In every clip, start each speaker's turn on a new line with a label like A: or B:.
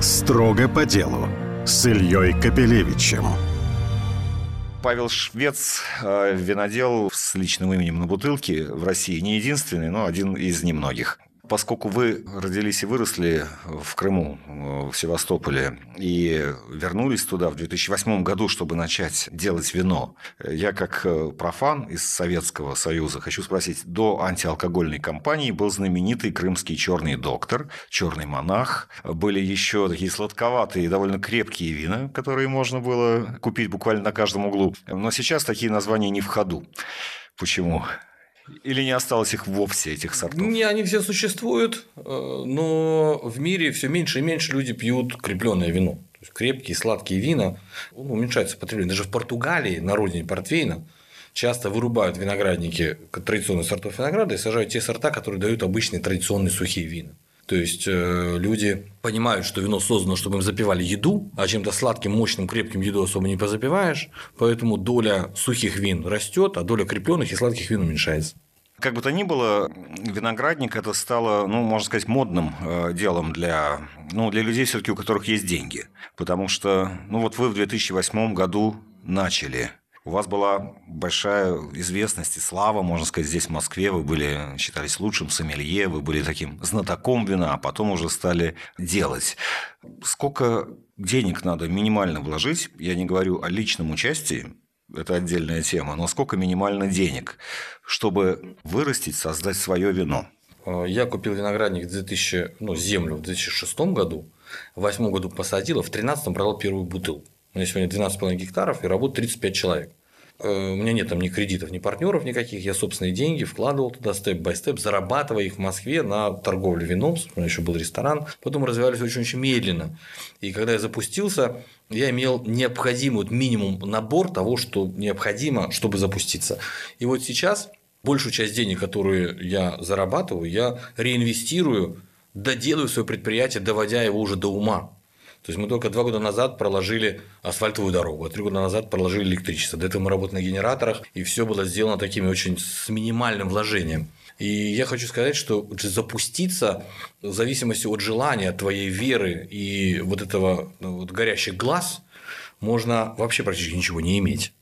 A: Строго по делу с Ильей Капелевичем.
B: Павел Швец, э, винодел с личным именем на бутылке в России, не единственный, но один из немногих. Поскольку вы родились и выросли в Крыму, в Севастополе, и вернулись туда в 2008 году, чтобы начать делать вино, я как э, профан из Советского Союза хочу спросить, до антиалкогольной кампании был знаменитый крымский черный доктор, черный монах, были еще такие сладковатые, довольно крепкие вина, которые можно было купить буквально на каждом углу, но сейчас такие названия не в ходу. Почему? Или не осталось их вовсе, этих сортов?
C: Не, они все существуют, э, но в мире все меньше и меньше люди пьют крепленное вино. То есть крепкие, сладкие вина ну, уменьшается потребление. Даже в Португалии, на родине портвейна, часто вырубают виноградники традиционных сортов винограда и сажают те сорта, которые дают обычные традиционные сухие вина. То есть э, люди понимают, что вино создано, чтобы им запивали еду, а чем-то сладким, мощным, крепким еду особо не позапиваешь, поэтому доля сухих вин растет, а доля крепленных и сладких вин уменьшается.
B: Как бы то ни было, виноградник это стало, ну, можно сказать, модным э, делом для, ну, для людей, все-таки у которых есть деньги. Потому что, ну, вот вы в 2008 году начали у вас была большая известность и слава, можно сказать, здесь, в Москве. Вы были, считались лучшим сомелье, вы были таким знатоком вина, а потом уже стали делать. Сколько денег надо минимально вложить, я не говорю о личном участии, это отдельная тема, но сколько минимально денег, чтобы вырастить, создать свое вино?
C: Я купил виноградник в 2000, ну, землю в 2006 году, в 2008 году посадил, а в 2013 продал первую бутылку. У меня сегодня 12,5 гектаров и работает 35 человек. Э, у меня нет там ни кредитов, ни партнеров никаких, я собственные деньги вкладывал туда степ-бай-степ, зарабатывая их в Москве на торговле вином, у меня еще был ресторан, потом развивались очень-очень медленно. И когда я запустился, я имел необходимый вот минимум набор того, что необходимо, чтобы запуститься. И вот сейчас большую часть денег, которые я зарабатываю, я реинвестирую, доделаю свое предприятие, доводя его уже до ума. То есть мы только два года назад проложили асфальтовую дорогу, а три года назад проложили электричество. До этого мы работали на генераторах, и все было сделано такими очень с минимальным вложением. И я хочу сказать, что запуститься в зависимости от желания, твоей веры и вот этого ну, вот горящих глаз можно вообще практически ничего не иметь.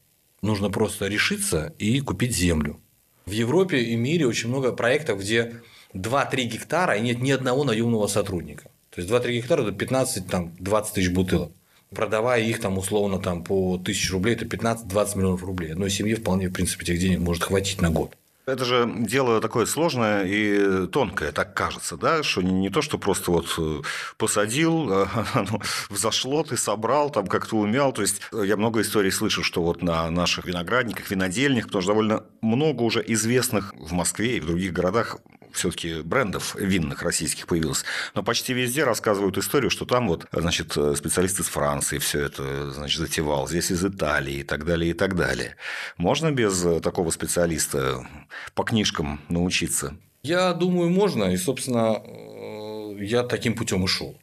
C: Нужно просто решиться и купить землю. В Европе и мире очень много проектов, где 2-3 гектара и нет ни одного наемного сотрудника. То есть 2-3 гектара – это 15-20 тысяч бутылок. Продавая их там условно там, по 1000 рублей, это 15-20 миллионов рублей. Одной семье вполне, в принципе, этих денег может хватить на год.
B: Это же дело такое сложное и тонкое, так кажется, да, что не то, что просто вот э, посадил, а, оно взошло, ты собрал, там как-то умял. То есть я много историй слышу, что вот на наших виноградниках, винодельнях, потому что довольно много уже известных в Москве и в других городах все-таки брендов винных российских появилось. Но почти везде рассказывают историю, что там вот, значит, специалист из Франции все это, значит, затевал, здесь из Италии и так далее, и так далее. Можно без такого специалиста по книжкам научиться?
C: Я думаю, можно. И, собственно, э, я таким путем и шел.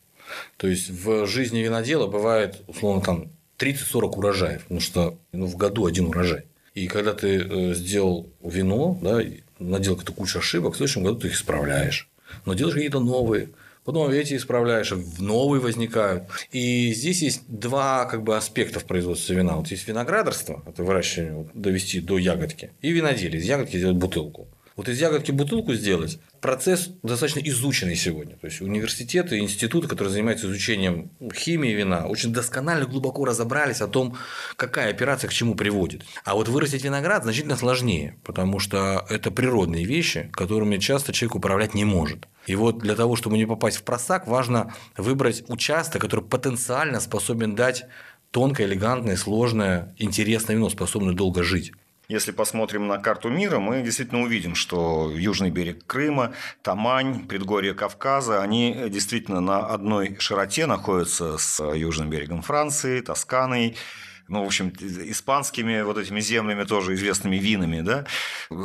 C: То есть в жизни винодела бывает, условно, там 30-40 урожаев, потому что ну, в году один урожай. И когда ты э, сделал вино, да, наделал какую-то кучу ошибок, в следующем году ты их исправляешь. Но делаешь какие-то новые, потом эти исправляешь, новые возникают. И здесь есть два как бы, аспекта в производстве вина. Вот есть виноградарство, это выращивание, довести до ягодки, и виноделие, из ягодки сделать бутылку. Вот из ягодки бутылку сделать процесс достаточно изученный сегодня. То есть университеты, институты, которые занимаются изучением химии вина, очень досконально, глубоко разобрались о том, какая операция к чему приводит. А вот вырастить виноград значительно сложнее, потому что это природные вещи, которыми часто человек управлять не может. И вот для того, чтобы не попасть в просак, важно выбрать участок, который потенциально способен дать тонкое, элегантное, сложное, интересное вино, способное долго жить.
B: Если посмотрим на карту мира, мы действительно увидим, что южный берег Крыма, Тамань, предгорье Кавказа, они действительно на одной широте находятся с южным берегом Франции, Тосканой, ну, в общем, испанскими вот этими землями, тоже известными винами, да,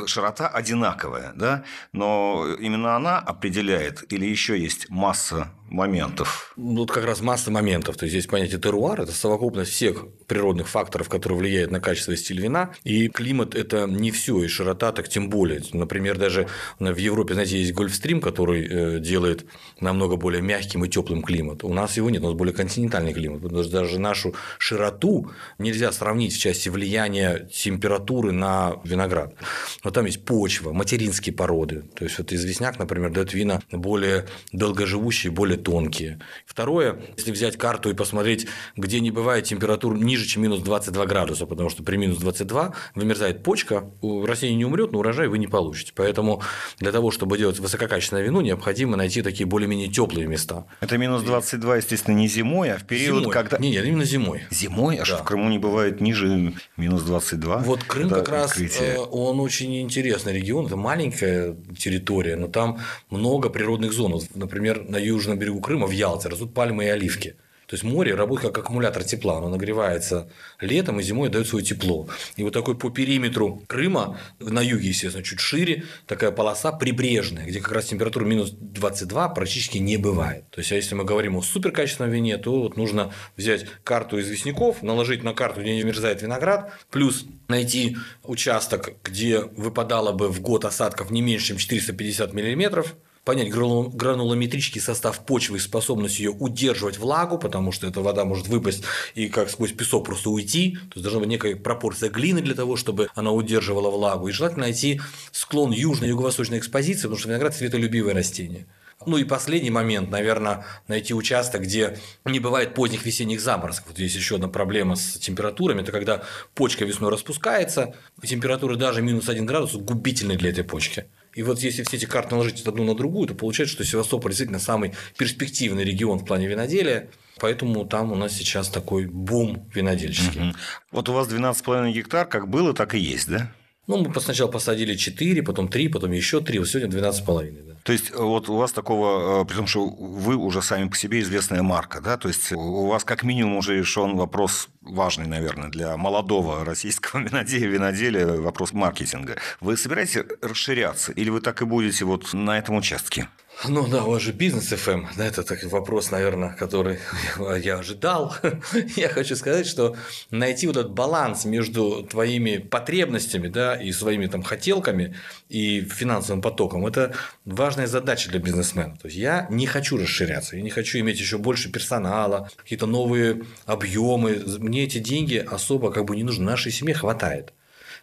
B: широта одинаковая, да, но именно она определяет или еще есть масса моментов?
C: Ну, вот как раз масса моментов. То есть здесь понятие теруар – это совокупность всех природных факторов, которые влияют на качество и стиль вина. И климат – это не все, и широта так тем более. Например, даже в Европе, знаете, есть Гольфстрим, который э, делает намного более мягким и теплым климат. У нас его нет, у нас более континентальный климат. Потому что даже нашу широту нельзя сравнить в части влияния температуры на виноград. Но там есть почва, материнские породы. То есть вот известняк, например, дает вина более долгоживущие, более тонкие. Второе, если взять карту и посмотреть, где не бывает температур ниже, чем минус 22 градуса, потому что при минус 22 вымерзает почка, растение не умрет, но урожай вы не получите. Поэтому для того, чтобы делать высококачественное вино, необходимо найти такие более-менее теплые места.
B: Это минус 22, естественно, не зимой, а в период,
C: зимой.
B: когда...
C: Нет, нет, именно зимой.
B: Зимой? А да. что в Крыму не бывает ниже минус 22?
C: Вот Крым как раз, открытие. Э, он очень интересный регион, это маленькая территория, но там много природных зон. Например, на южном берегу Крыма, в Ялте, растут пальмы и оливки. То есть море работает как аккумулятор тепла, оно нагревается летом и зимой дает свое тепло. И вот такой по периметру Крыма, на юге, естественно, чуть шире, такая полоса прибрежная, где как раз температура минус 22 практически не бывает. То есть, а если мы говорим о суперкачественном вине, то вот нужно взять карту известняков, наложить на карту, где не вмерзает виноград, плюс найти участок, где выпадало бы в год осадков не меньше, чем 450 миллиметров, понять гранулометрический состав почвы и способность ее удерживать влагу, потому что эта вода может выпасть и как сквозь песок просто уйти. То есть должна быть некая пропорция глины для того, чтобы она удерживала влагу. И желательно найти склон южной юго-восточной экспозиции, потому что виноград светолюбивое растение. Ну и последний момент, наверное, найти участок, где не бывает поздних весенних заморозков. Вот есть еще одна проблема с температурами, это когда почка весной распускается, и температура даже минус 1 градус губительны для этой почки. И вот если все эти карты наложить одну на другую, то получается, что Севастополь действительно самый перспективный регион в плане виноделия. Поэтому там у нас сейчас такой бум винодельческий.
B: Угу. Вот у вас 12,5 гектар как было, так и есть, да?
C: Ну, мы сначала посадили 4, потом 3, потом еще 3, вот сегодня 12,5.
B: То есть, вот у вас такого, э, при том, что вы уже сами по себе известная марка, да, то есть, у вас как минимум уже решен вопрос важный, наверное, для молодого российского виноделия, виноделия, вопрос маркетинга. Вы собираетесь расширяться или вы так и будете вот на этом участке?
C: Ну да, у вас же бизнес FM, эм, да, это такой вопрос, наверное, который я ожидал. я хочу сказать, что найти вот этот баланс между твоими потребностями, да, и своими там хотелками и финансовым потоком, это важная задача для бизнесмена. То есть я не хочу расширяться, я не хочу иметь еще больше персонала, какие-то новые объемы. Мне эти деньги особо как бы не нужны, нашей семье хватает.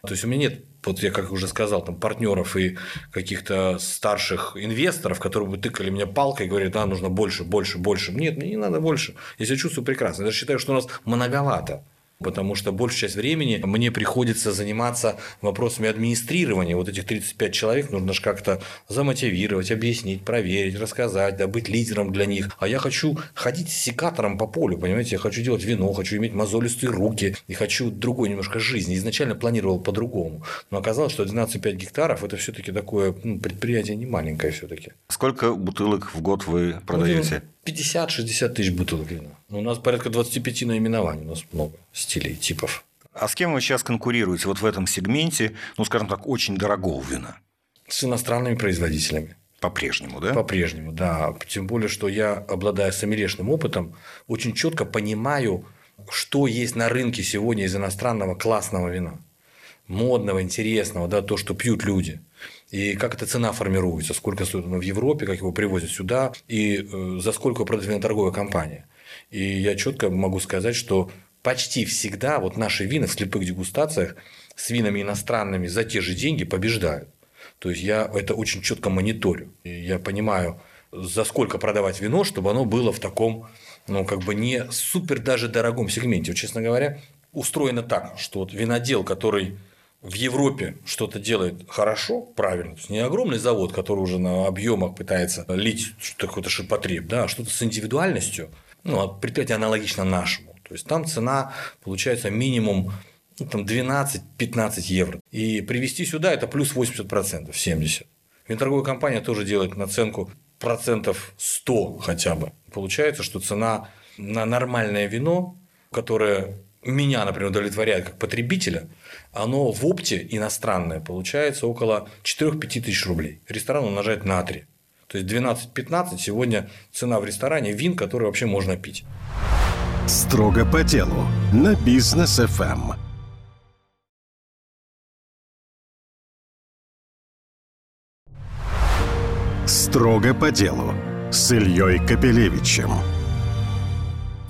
C: То есть у меня нет вот я как уже сказал, там партнеров и каких-то старших инвесторов, которые бы тыкали меня палкой и говорили, да, нужно больше, больше, больше. Нет, мне не надо больше. Я себя чувствую прекрасно. Я даже считаю, что у нас многовато потому что большую часть времени мне приходится заниматься вопросами администрирования. Вот этих 35 человек нужно же как-то замотивировать, объяснить, проверить, рассказать, да, быть лидером для них. А я хочу ходить с секатором по полю, понимаете, я хочу делать вино, хочу иметь мозолистые руки, и хочу другой немножко жизни. Изначально планировал по-другому. Но оказалось, что 12,5 гектаров – это все таки такое ну, предприятие не маленькое все таки
B: Сколько бутылок в год вы продаете?
C: Ну, 50-60 тысяч бутылок вина. У нас порядка 25 наименований, у нас много стилей, типов.
B: А с кем вы сейчас конкурируете вот в этом сегменте, ну, скажем так, очень дорогого вина?
C: С иностранными производителями.
B: По-прежнему, да?
C: По-прежнему, да. Тем более, что я, обладая сомелешным опытом, очень четко понимаю, что есть на рынке сегодня из иностранного классного вина. Модного, интересного, да, то, что пьют люди и как эта цена формируется, сколько стоит оно в Европе, как его привозят сюда, и э, за сколько продает торговая компания. И я четко могу сказать, что почти всегда вот наши вина в слепых дегустациях с винами иностранными за те же деньги побеждают. То есть я это очень четко мониторю. И я понимаю, за сколько продавать вино, чтобы оно было в таком, ну, как бы не супер даже дорогом сегменте. Вот, честно говоря, устроено так, что вот винодел, который в Европе что-то делает хорошо, правильно, то есть не огромный завод, который уже на объемах пытается лить какой-то ширпотреб, да, а что-то с индивидуальностью, ну, а предприятие аналогично нашему. То есть там цена получается минимум ну, там 12-15 евро. И привезти сюда это плюс 80%, 70%. Винторговая компания тоже делает наценку процентов 100 хотя бы. Получается, что цена на нормальное вино, которое меня, например, удовлетворяет как потребителя, оно в опте иностранное получается около 4-5 тысяч рублей. Ресторан умножает на 3. То есть 12-15 сегодня цена в ресторане вин, который вообще можно пить.
A: Строго по делу на бизнес FM. Строго по делу с Ильей Капелевичем.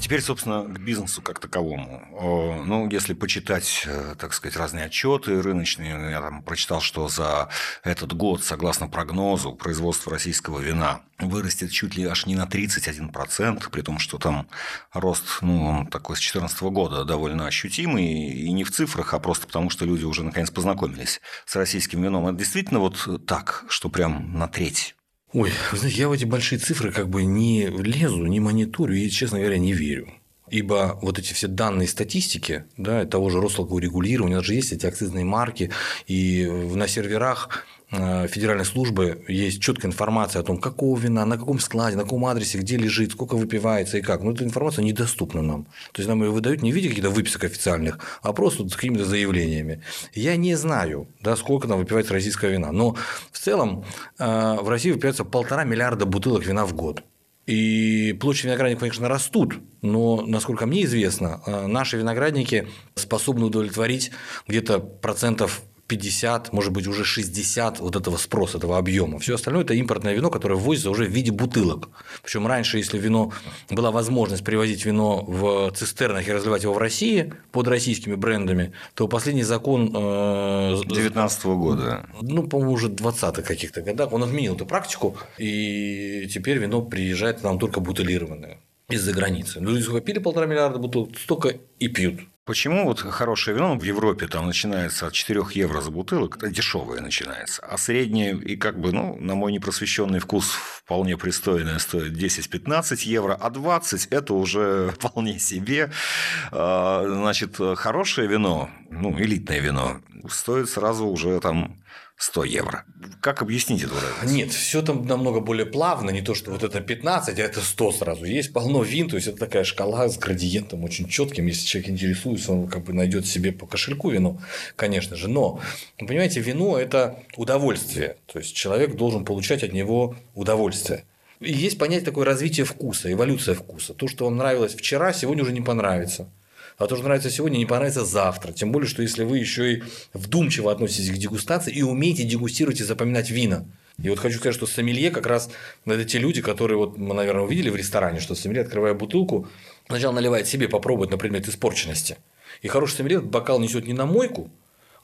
B: Теперь, собственно, к бизнесу как таковому. Ну, если почитать, э, так сказать, разные отчеты рыночные, я там прочитал, что за этот год, согласно прогнозу, производство российского вина вырастет чуть ли аж не на 31%, при том, что там рост, ну, он такой с 2014 года довольно ощутимый, и не в цифрах, а просто потому, что люди уже наконец познакомились с российским вином. Это действительно вот так, что прям на треть
C: Ой, вы знаете, я в эти большие цифры как бы не лезу, не мониторю и, честно говоря, не верю. Ибо вот эти все данные статистики, да, того же Рослалкогорегулирования, у нас же есть эти акцизные марки, и на серверах федеральной службы есть четкая информация о том, какого вина, на каком складе, на каком адресе, где лежит, сколько выпивается и как. Но эта информация недоступна нам. То есть нам ее выдают не в виде каких-то выписок официальных, а просто с какими-то заявлениями. Я не знаю, да, сколько там выпивается российское вина. Но в целом э, в России выпивается полтора миллиарда бутылок вина в год. И площадь виноградников, конечно, растут, но, насколько мне известно, э, наши виноградники способны удовлетворить где-то процентов 50, может быть, уже 60 вот этого спроса, этого объема. Все остальное – это импортное вино, которое ввозится уже в виде бутылок. Причем раньше, если вино была возможность привозить вино в цистернах и разливать его в России под российскими брендами, то последний закон
B: 19 э, года,
C: ну, по-моему, уже 20-х каких-то годах, он отменил эту практику, и теперь вино приезжает к нам только бутылированное из-за границы. Люди купили полтора миллиарда бутылок, столько и пьют.
B: Почему вот хорошее вино в Европе там начинается от 4 евро за бутылок, это дешевое начинается, а среднее и как бы, ну, на мой непросвещенный вкус вполне пристойное стоит 10-15 евро, а 20 это уже вполне себе. А, значит, хорошее вино, ну, элитное вино, стоит сразу уже там 100 евро. Как объяснить эту разницу?
C: Нет, все там намного более плавно, не то, что вот это 15, а это 100 сразу. Есть полно вин, то есть это такая шкала с градиентом очень четким. Если человек интересуется, он как бы найдет себе по кошельку вино, конечно же. Но, понимаете, вино – это удовольствие. То есть человек должен получать от него удовольствие. И есть понятие такое развитие вкуса, эволюция вкуса. То, что вам нравилось вчера, сегодня уже не понравится а то, что нравится сегодня, не понравится завтра. Тем более, что если вы еще и вдумчиво относитесь к дегустации и умеете дегустировать и запоминать вина. И вот хочу сказать, что сомелье как раз это те люди, которые вот мы, наверное, увидели в ресторане, что сомелье, открывая бутылку, сначала наливает себе попробовать на предмет испорченности. И хороший сомелье бокал несет не на мойку,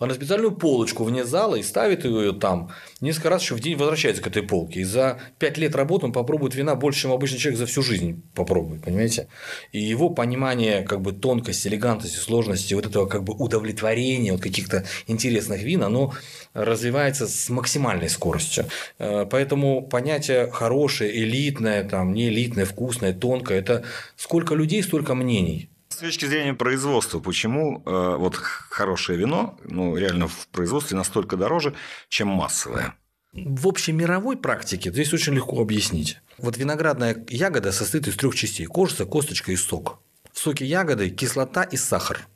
C: на специальную полочку вне зала и ставит ее там. Несколько раз еще в день возвращается к этой полке. И за пять лет работы он попробует вина больше, чем обычный человек за всю жизнь попробует, понимаете? И его понимание как бы тонкости, элегантности, сложности, вот этого как бы удовлетворения вот каких-то интересных вин, оно развивается с максимальной скоростью. Э, поэтому понятие хорошее, элитное, там, не элитное, вкусное, тонкое – это сколько людей, столько мнений.
B: С точки зрения производства, почему э, вот хорошее вино, ну, реально в производстве настолько дороже, чем массовое?
C: В общей мировой практике здесь очень легко объяснить. Вот виноградная ягода состоит из трех частей – кожица, косточка и сок. В соке ягоды кислота и сахар.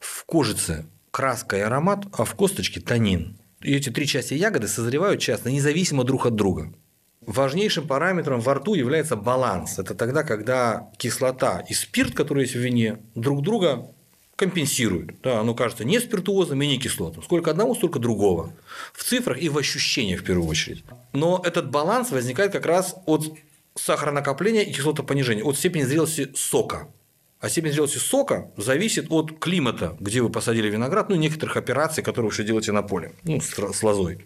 C: В кожице краска и аромат, а в косточке – танин. И эти три части ягоды созревают часто независимо друг от друга. Важнейшим параметром во рту является баланс. Это тогда, когда кислота и спирт, который есть в вине, друг друга компенсируют. Да, оно кажется не спиртуозным и не кислотным. Сколько одного, столько другого. В цифрах и в ощущениях в первую очередь. Но этот баланс возникает как раз от сахаронакопления и кислотопонижения, от степени зрелости сока. А степень зрелости сока зависит от климата, где вы посадили виноград, ну, некоторых операций, которые вы еще делаете на поле, ну, с лозой.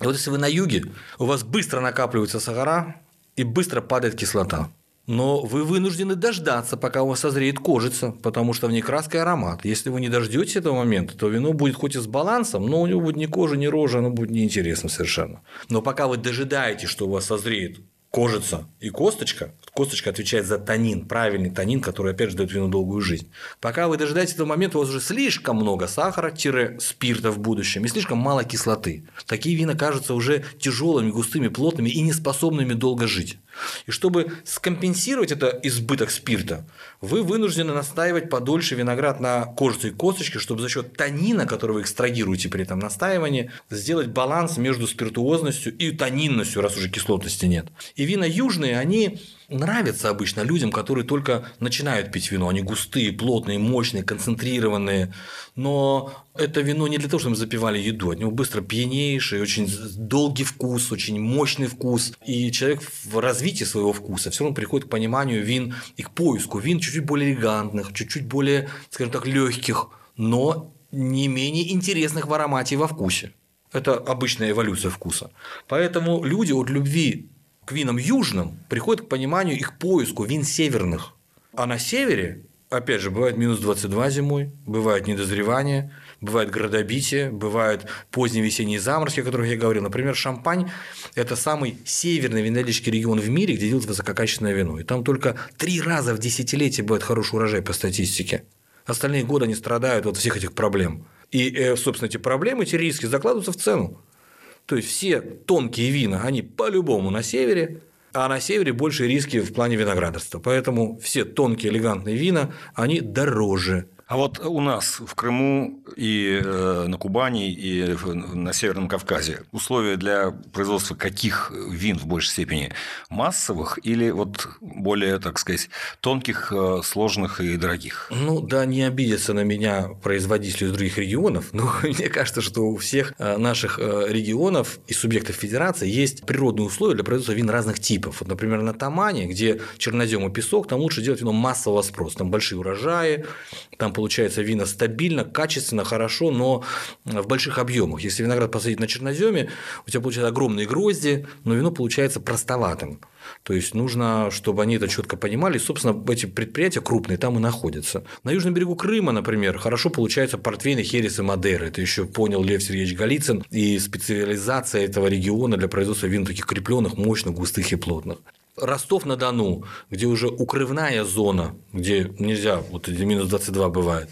C: И вот если вы на юге, у вас быстро накапливаются сахара и быстро падает кислота. Но вы вынуждены дождаться, пока у вас созреет кожица, потому что в ней краска и аромат. Если вы не дождетесь этого момента, то вино будет хоть и с балансом, но у него будет ни кожа, ни рожа, оно будет неинтересным совершенно. Но пока вы дожидаетесь, что у вас созреет кожица и косточка. Косточка отвечает за танин, правильный танин, который, опять же, дает вину долгую жизнь. Пока вы дожидаетесь этого момента, у вас уже слишком много сахара-спирта в будущем и слишком мало кислоты. Такие вина кажутся уже тяжелыми, густыми, плотными и неспособными долго жить. И чтобы скомпенсировать это избыток спирта, вы вынуждены настаивать подольше виноград на кожной косточке, чтобы за счет танина, который вы экстрагируете при этом настаивании, сделать баланс между спиртуозностью и танинностью, раз уже кислотности нет. И вина южные, они нравятся обычно людям, которые только начинают пить вино. Они густые, плотные, мощные, концентрированные. Но это вино не для того, чтобы запивали еду. От него быстро пьянейший, очень долгий вкус, очень мощный вкус. И человек в развитии своего вкуса все равно приходит к пониманию вин и к поиску вин чуть-чуть более элегантных, чуть-чуть более, скажем так, легких, но не менее интересных в аромате и во вкусе. Это обычная эволюция вкуса. Поэтому люди от любви к винам южным приходят к пониманию их поиску вин северных. А на севере, опять же, бывает минус 22 зимой, бывает недозревание, бывает градобитие, бывают поздние весенние заморозки, о которых я говорил. Например, Шампань – это самый северный винодельческий регион в мире, где делают высококачественное вино. И там только три раза в десятилетие бывает хороший урожай по статистике. Остальные годы они страдают от всех этих проблем. И, э, собственно, эти проблемы, эти риски закладываются в цену. То есть все тонкие вина, они по-любому на севере, а на севере больше риски в плане виноградарства. Поэтому все тонкие элегантные вина, они дороже.
B: А вот у нас в Крыму и э, на Кубани, и на Северном Кавказе условия для производства каких вин в большей степени? Массовых или вот более, так сказать, тонких, э, сложных и дорогих?
C: Ну, да, не обидятся на меня производители из других регионов, но мне кажется, что у всех э, наших регионов и субъектов федерации есть природные условия для производства вин разных типов. Вот, например, на Тамане, где чернозем и песок, там лучше делать вино массового спроса. Там большие урожаи, там получается вина стабильно, качественно, хорошо, но в больших объемах. Если виноград посадить на черноземе, у тебя получаются огромные грозди, но вино получается простоватым. То есть нужно, чтобы они это четко понимали. И, собственно, эти предприятия крупные там и находятся. На южном берегу Крыма, например, хорошо получается портвейн Херес и Мадера. Это еще понял Лев Сергеевич Голицын. И специализация этого региона для производства вин таких крепленных, мощных, густых и плотных. Ростов-на-Дону, где уже укрывная зона, где нельзя, вот минус 22 бывает,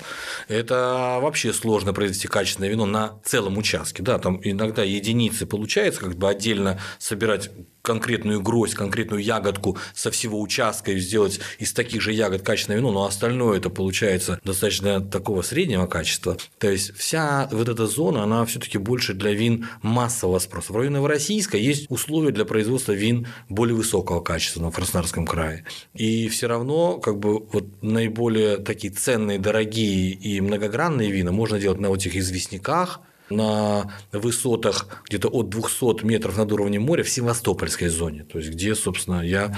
C: это вообще сложно произвести качественное вино на целом участке. Да, там иногда единицы получается, как бы отдельно собирать конкретную гроздь, конкретную ягодку со всего участка и сделать из таких же ягод качественное вино, но остальное это получается достаточно такого среднего качества. То есть вся вот эта зона, она все-таки больше для вин массового спроса. В районе Новороссийска есть условия для производства вин более высокого качества в Краснодарском крае. И все равно как бы вот наиболее такие ценные, дорогие и многогранные вина можно делать на вот этих известняках, на высотах где-то от 200 метров над уровнем моря в Севастопольской зоне, то есть где, собственно, я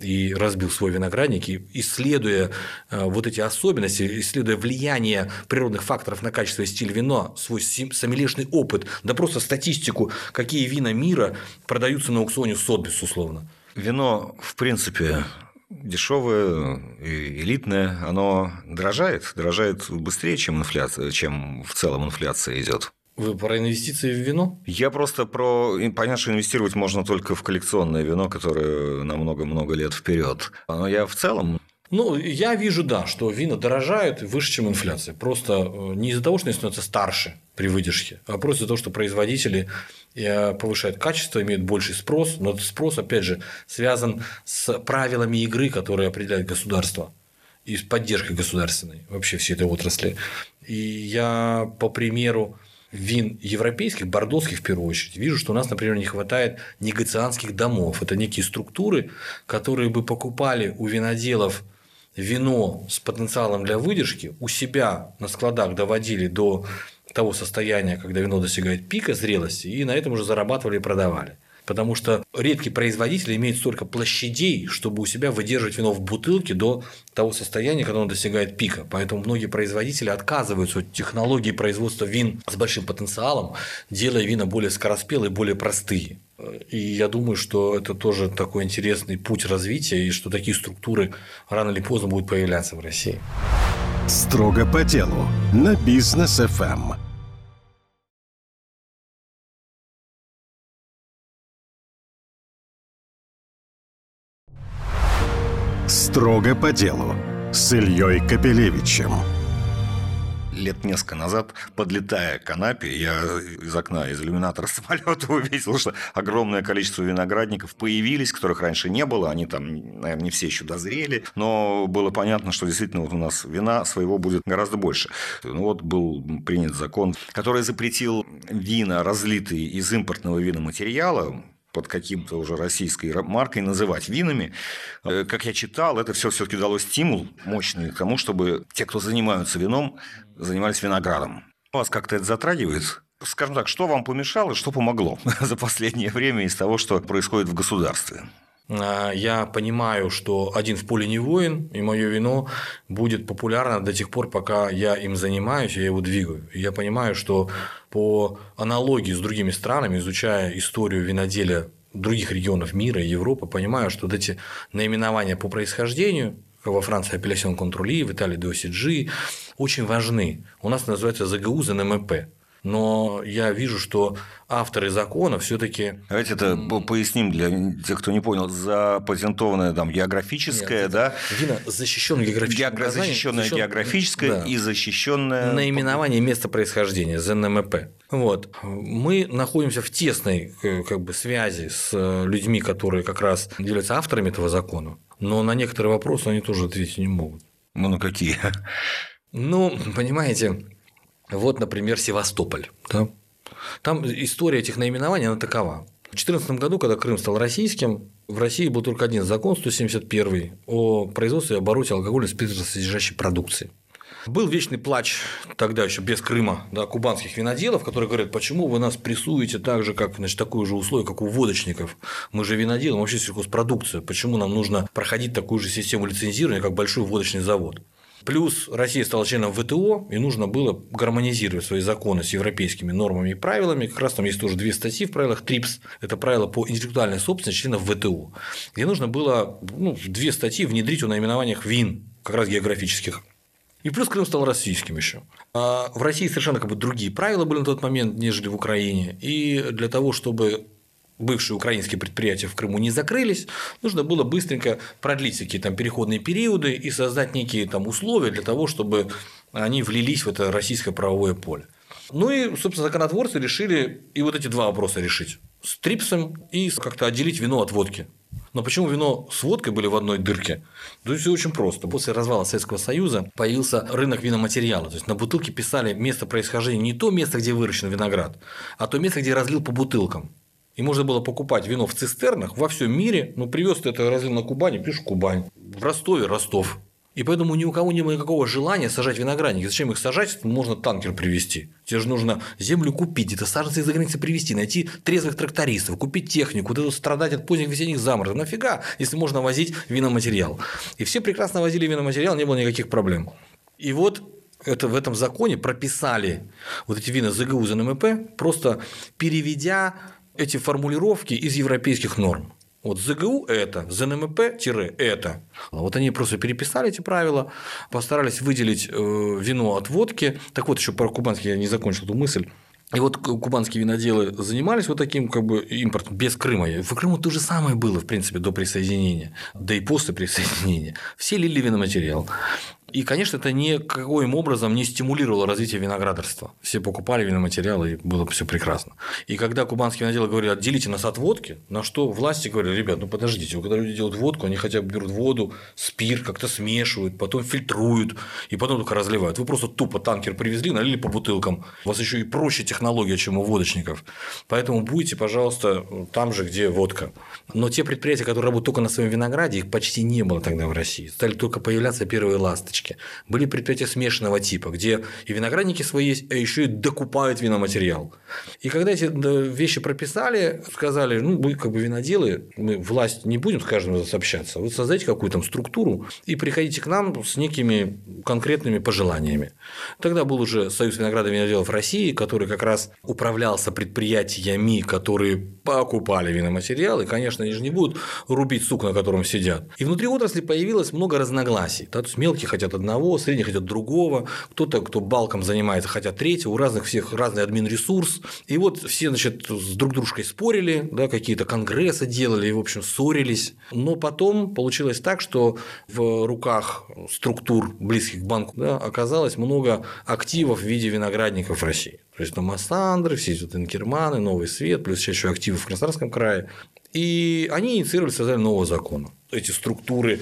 C: и разбил свой виноградник, и исследуя э, вот эти особенности, исследуя влияние природных факторов на качество и стиль вина, свой сомелешный опыт, да просто статистику, какие вина мира продаются на аукционе Сотбис, условно.
B: Вино, в принципе, дешевое, элитное, оно дорожает, дорожает быстрее, чем инфляция, чем в целом инфляция идет.
C: Вы про инвестиции в вино?
B: Я просто про... Понятно, что инвестировать можно только в коллекционное вино, которое на много-много лет вперед. Но я в целом
C: ну, я вижу, да, что вина дорожают выше, чем инфляция. Просто э, не из-за того, что они становятся старше при выдержке, а просто из-за того, что производители э, повышают качество, имеют больший спрос. Но этот спрос, опять же, связан с правилами игры, которые определяет государство и с поддержкой государственной вообще всей этой отрасли. И я по примеру вин европейских, бордоских в первую очередь, вижу, что у нас, например, не хватает негацианских домов. Это некие структуры, которые бы покупали у виноделов вино с потенциалом для выдержки, у себя на складах доводили до того состояния, когда вино достигает пика зрелости, и на этом уже зарабатывали и продавали потому что редкий производитель имеет столько площадей, чтобы у себя выдерживать вино в бутылке до того состояния, когда он достигает пика. Поэтому многие производители отказываются от технологии производства вин с большим потенциалом, делая вина более скороспелые, более простые. И я думаю, что это тоже такой интересный путь развития, и что такие структуры рано или поздно будут появляться в России.
A: Строго по делу на бизнес FM. Строго по делу с Ильей Капелевичем.
B: лет несколько назад, подлетая к Анапе, я из окна, из иллюминатора самолета увидел, что огромное количество виноградников появились, которых раньше не было. Они там, наверное, не все еще дозрели, но было понятно, что действительно вот у нас вина своего будет гораздо больше. Ну вот был принят закон, который запретил вина, разлитые из импортного виноматериала, под каким-то уже российской маркой называть винами. Э, как я читал, это все все-таки дало стимул мощный к тому, чтобы те, кто занимаются вином, занимались виноградом. Вас как-то это затрагивает? Скажем так, что вам помешало, что помогло за последнее время из того, что происходит в государстве?
C: А, я понимаю, что один в поле не воин, и мое вино будет популярно до тех пор, пока я им занимаюсь, я его двигаю. И я понимаю, что по аналогии с другими странами, изучая историю виноделия других регионов мира и Европы, понимаю, что вот эти наименования по происхождению, во Франции апеллясион контрули, в Италии DOCG, очень важны. У нас называется ЗГУ, ЗНМП но я вижу, что авторы закона все-таки.
B: Давайте это поясним для тех, кто не понял. Запатентованное там географическое, Нет, да?
C: Вина защищенное географическое.
B: Геогра... Защищенное защищен... географическое да. и защищенное.
C: Наименование места происхождения ЗНМП. Вот. Мы находимся в тесной э, как бы, связи с э, людьми, которые как раз являются авторами этого закона, но на некоторые вопросы они тоже ответить не могут.
B: Ну, на какие?
C: Ну, понимаете, вот, например, Севастополь. Да? Там история этих наименований, она такова. В 2014 году, когда Крым стал российским, в России был только один закон, 171 о производстве и обороте алкогольной спиртосодержащей продукции. Был вечный плач тогда еще без Крыма да, кубанских виноделов, которые говорят, почему вы нас прессуете так же, как значит, такое же условие, как у водочников. Мы же виноделы, мы вообще сельхозпродукция. Почему нам нужно проходить такую же систему лицензирования, как большой водочный завод? Плюс Россия стала членом ВТО, и нужно было гармонизировать свои законы с европейскими нормами и правилами. Как раз там есть тоже две статьи в правилах ТРИПС. Это правила по интеллектуальной собственности членов ВТО. Где нужно было ну, две статьи внедрить о наименованиях вин, как раз географических. И плюс Крым стал российским еще. А в России совершенно как бы другие правила были на тот момент, нежели в Украине. И для того, чтобы бывшие украинские предприятия в Крыму не закрылись, нужно было быстренько продлить какие там переходные периоды и создать некие там условия для того, чтобы они влились в это российское правовое поле. Ну и, собственно, законотворцы решили и вот эти два вопроса решить с трипсом и как-то отделить вино от водки. Но почему вино с водкой были в одной дырке? То есть все очень просто. После развала Советского Союза появился рынок виноматериала. То есть на бутылке писали место происхождения не то место, где выращен виноград, а то место, где разлил по бутылкам. И можно было покупать вино в цистернах во всем мире. Ну, привез ты это разлил на Кубани, пишешь Кубань. В Ростове Ростов. И поэтому ни у кого не было никакого желания сажать виноградники. Зачем их сажать? Можно танкер привезти. Тебе же нужно землю купить, это саженцы из-за границы привезти, найти трезвых трактористов, купить технику, вот это страдать от поздних весенних заморозков. Нафига, если можно возить виноматериал? И все прекрасно возили виноматериал, не было никаких проблем. И вот это в этом законе прописали вот эти вина ЗГУ, ЗНМП, просто переведя эти формулировки из европейских норм. Вот ЗГУ – это, ЗНМП-это. Вот они просто переписали эти правила, постарались выделить э, вино от водки. Так вот, еще про кубанский я не закончил эту мысль. И вот кубанские виноделы занимались вот таким как бы импортом без Крыма. В Крыму то же самое было, в принципе, до присоединения, да и после присоединения. Все лили виноматериал. И, конечно, это никаким образом не стимулировало развитие виноградарства. Все покупали виноматериалы, и было все прекрасно. И когда кубанские виноделы говорили, отделите нас от водки, на что власти говорили, ребят, ну подождите, когда люди делают водку, они хотя бы берут воду, спирт, как-то смешивают, потом фильтруют, и потом только разливают. Вы просто тупо танкер привезли, налили по бутылкам. У вас еще и проще технология, чем у водочников. Поэтому будете, пожалуйста, там же, где водка. Но те предприятия, которые работают только на своем винограде, их почти не было тогда в России. Стали только появляться первые ласточки ласточки. Были предприятия смешанного типа, где и виноградники свои есть, а еще и докупают виноматериал. И когда эти вещи прописали, сказали, ну, вы как бы виноделы, мы власть не будем с каждым из вас общаться, вы создайте какую-то структуру и приходите к нам с некими конкретными пожеланиями. Тогда был уже Союз винограда и виноделов России, который как раз управлялся предприятиями, которые покупали виноматериал, и, конечно, они же не будут рубить сук, на котором сидят. И внутри отрасли появилось много разногласий. То есть мелкие хотят хотят одного, средние хотят другого, кто-то, кто балком занимается, хотят третьего, у разных всех разный админ-ресурс. И вот все, значит, с друг дружкой спорили, да, какие-то конгрессы делали, и, в общем, ссорились. Но потом получилось так, что в руках структур, близких к банку, да, оказалось много активов в виде виноградников России. То есть там Массандры, все эти вот Инкерманы, Новый Свет, плюс еще активы в Краснодарском крае. И они инициировали создание нового закона. Эти структуры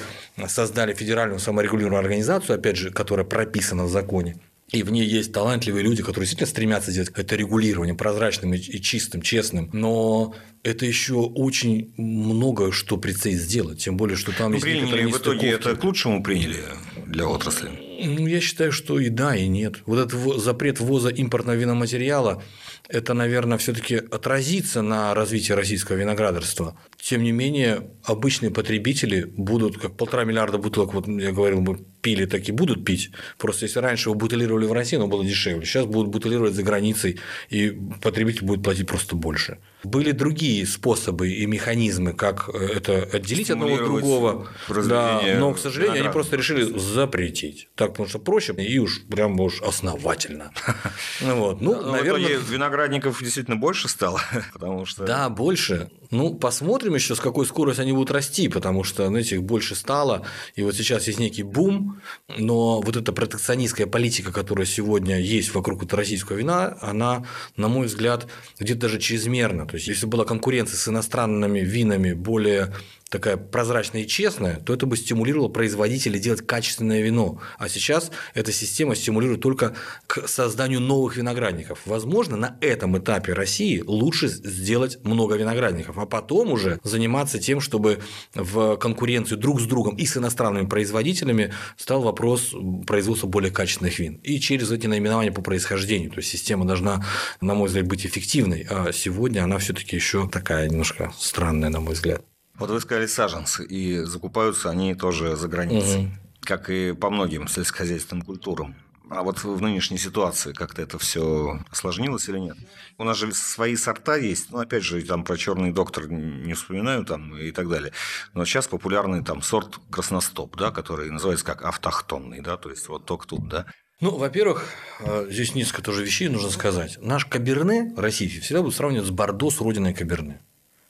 C: создали федеральную саморегулируемую организацию, опять же, которая прописана в законе. И в ней есть талантливые люди, которые действительно стремятся сделать это регулирование прозрачным и чистым, честным. Но это еще очень много что предстоит сделать. Тем более, что там
B: ну,
C: есть
B: приняли в итоге это к лучшему приняли для отрасли?
C: Ну, я считаю, что и да, и нет. Вот этот запрет ввоза импортного виноматериала это, наверное, все-таки отразится на развитии российского виноградарства. Тем не менее, обычные потребители будут, как полтора миллиарда бутылок, вот я говорил, мы пили, так и будут пить. Просто если раньше его бутылировали в России, оно было дешевле. Сейчас будут бутылировать за границей, и потребитель будет платить просто больше. Были другие способы и механизмы, как э, это отделить одного от другого. Да, но, к сожалению, они просто решили запретить. Так, потому что проще и уж прям уж основательно.
B: Вот. Ну, наверное, виноградников действительно больше стало, потому что.
C: Да, больше. Ну, посмотрим еще, с какой скоростью они будут расти, потому что, знаете, их больше стало, и вот сейчас есть некий бум, но вот эта протекционистская политика, которая сегодня есть вокруг этого российского вина, она, на мой взгляд, где-то даже чрезмерна. То есть, если была конкуренция с иностранными винами более такая прозрачная и честная, то это бы стимулировало производителей делать качественное вино. А сейчас эта система стимулирует только к созданию новых виноградников. Возможно, на этом этапе России лучше сделать много виноградников, а потом уже заниматься тем, чтобы в конкуренцию друг с другом и с иностранными производителями стал вопрос производства более качественных вин. И через эти наименования по происхождению. То есть система должна, на мой взгляд, быть эффективной, а сегодня она все-таки еще такая немножко странная, на мой взгляд.
B: Вот вы сказали саженцы, и закупаются они тоже за границей, угу. как и по многим сельскохозяйственным культурам. А вот в нынешней ситуации как-то это все осложнилось или нет? У нас же свои сорта есть, ну, опять же, там про черный доктор не вспоминаю там и так далее. Но сейчас популярный там сорт красностоп, да, который называется как автохтонный, да, то есть вот только тут, да.
C: Ну, во-первых, э, здесь несколько тоже вещей нужно сказать. Наш каберне российский всегда будет сравнивать с Бордо с родиной каберне.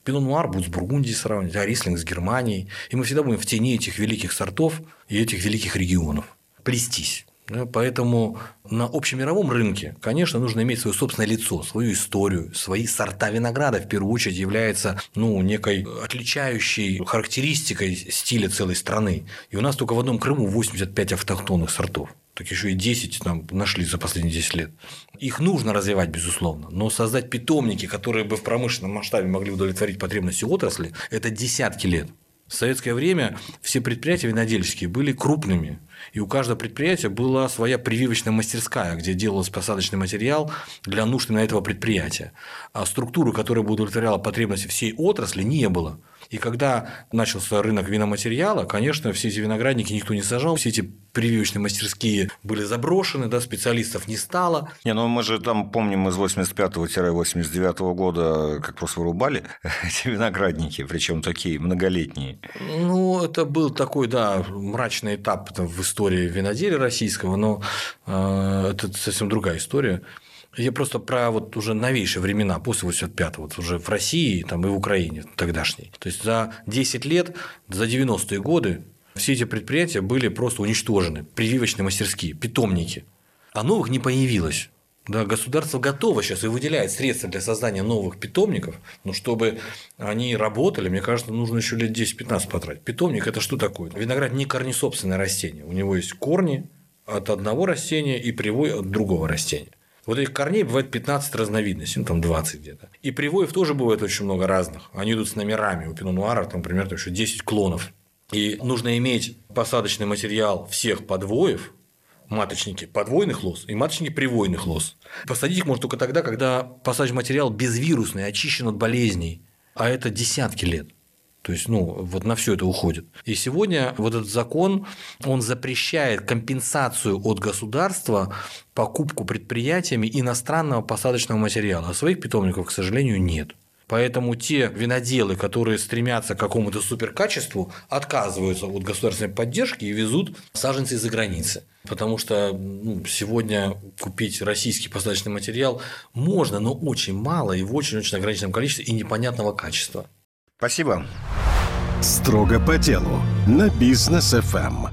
C: Пино Нуар будет с Бургундией сравнивать, а Рислинг с Германией. И мы всегда будем в тени этих великих сортов и этих великих регионов плестись. Поэтому на общемировом рынке, конечно, нужно иметь свое собственное лицо, свою историю, свои сорта винограда, в первую очередь, является ну, некой отличающей характеристикой стиля целой страны. И у нас только в одном Крыму 85 автохтонных сортов так еще и 10 там нашли за последние 10 лет. Их нужно развивать, безусловно, но создать питомники, которые бы в промышленном масштабе могли удовлетворить потребности отрасли, это десятки лет. В советское время все предприятия винодельческие были крупными, и у каждого предприятия была своя прививочная мастерская, где делался посадочный материал для нужд на этого предприятия. А структуры, которая бы удовлетворяла потребности всей отрасли, не было. И когда начался рынок виноматериала, конечно, все эти виноградники никто не сажал, все эти прививочные мастерские были заброшены, да, специалистов не стало.
B: Не, ну мы же там помним из 85-89 года, как просто вырубали эти виноградники, причем такие многолетние.
C: Ну, это был такой, да, мрачный этап в истории виноделия российского, но э, это совсем другая история. Я просто про вот уже новейшие времена, после 85-го, вот уже в России там, и в Украине тогдашней. То есть за 10 лет, за 90-е годы все эти предприятия были просто уничтожены. Прививочные мастерские, питомники. А новых не появилось. Да, государство готово сейчас и выделяет средства для создания новых питомников, но чтобы они работали, мне кажется, нужно еще лет 10-15 потратить. Питомник – это что такое? Виноград не корнесобственное растение. У него есть корни от одного растения и привой от другого растения. Вот этих корней бывает 15 разновидностей, ну там 20 где-то. И привоев тоже бывает очень много разных. Они идут с номерами. У пино нуара, там, например, еще 10 клонов. И нужно иметь посадочный материал всех подвоев, маточники подвойных лоз и маточники привойных лоз. Посадить их можно только тогда, когда посадочный материал безвирусный, очищен от болезней. А это десятки лет. То есть, ну, вот на все это уходит. И сегодня вот этот закон, он запрещает компенсацию от государства покупку предприятиями иностранного посадочного материала. А своих питомников, к сожалению, нет. Поэтому те виноделы, которые стремятся к какому-то суперкачеству, отказываются от государственной поддержки и везут саженцы из-за границы. Потому что ну, сегодня купить российский посадочный материал можно, но очень мало и в очень-очень ограниченном количестве и непонятного качества.
B: Спасибо.
A: Строго по делу на бизнес ФМ.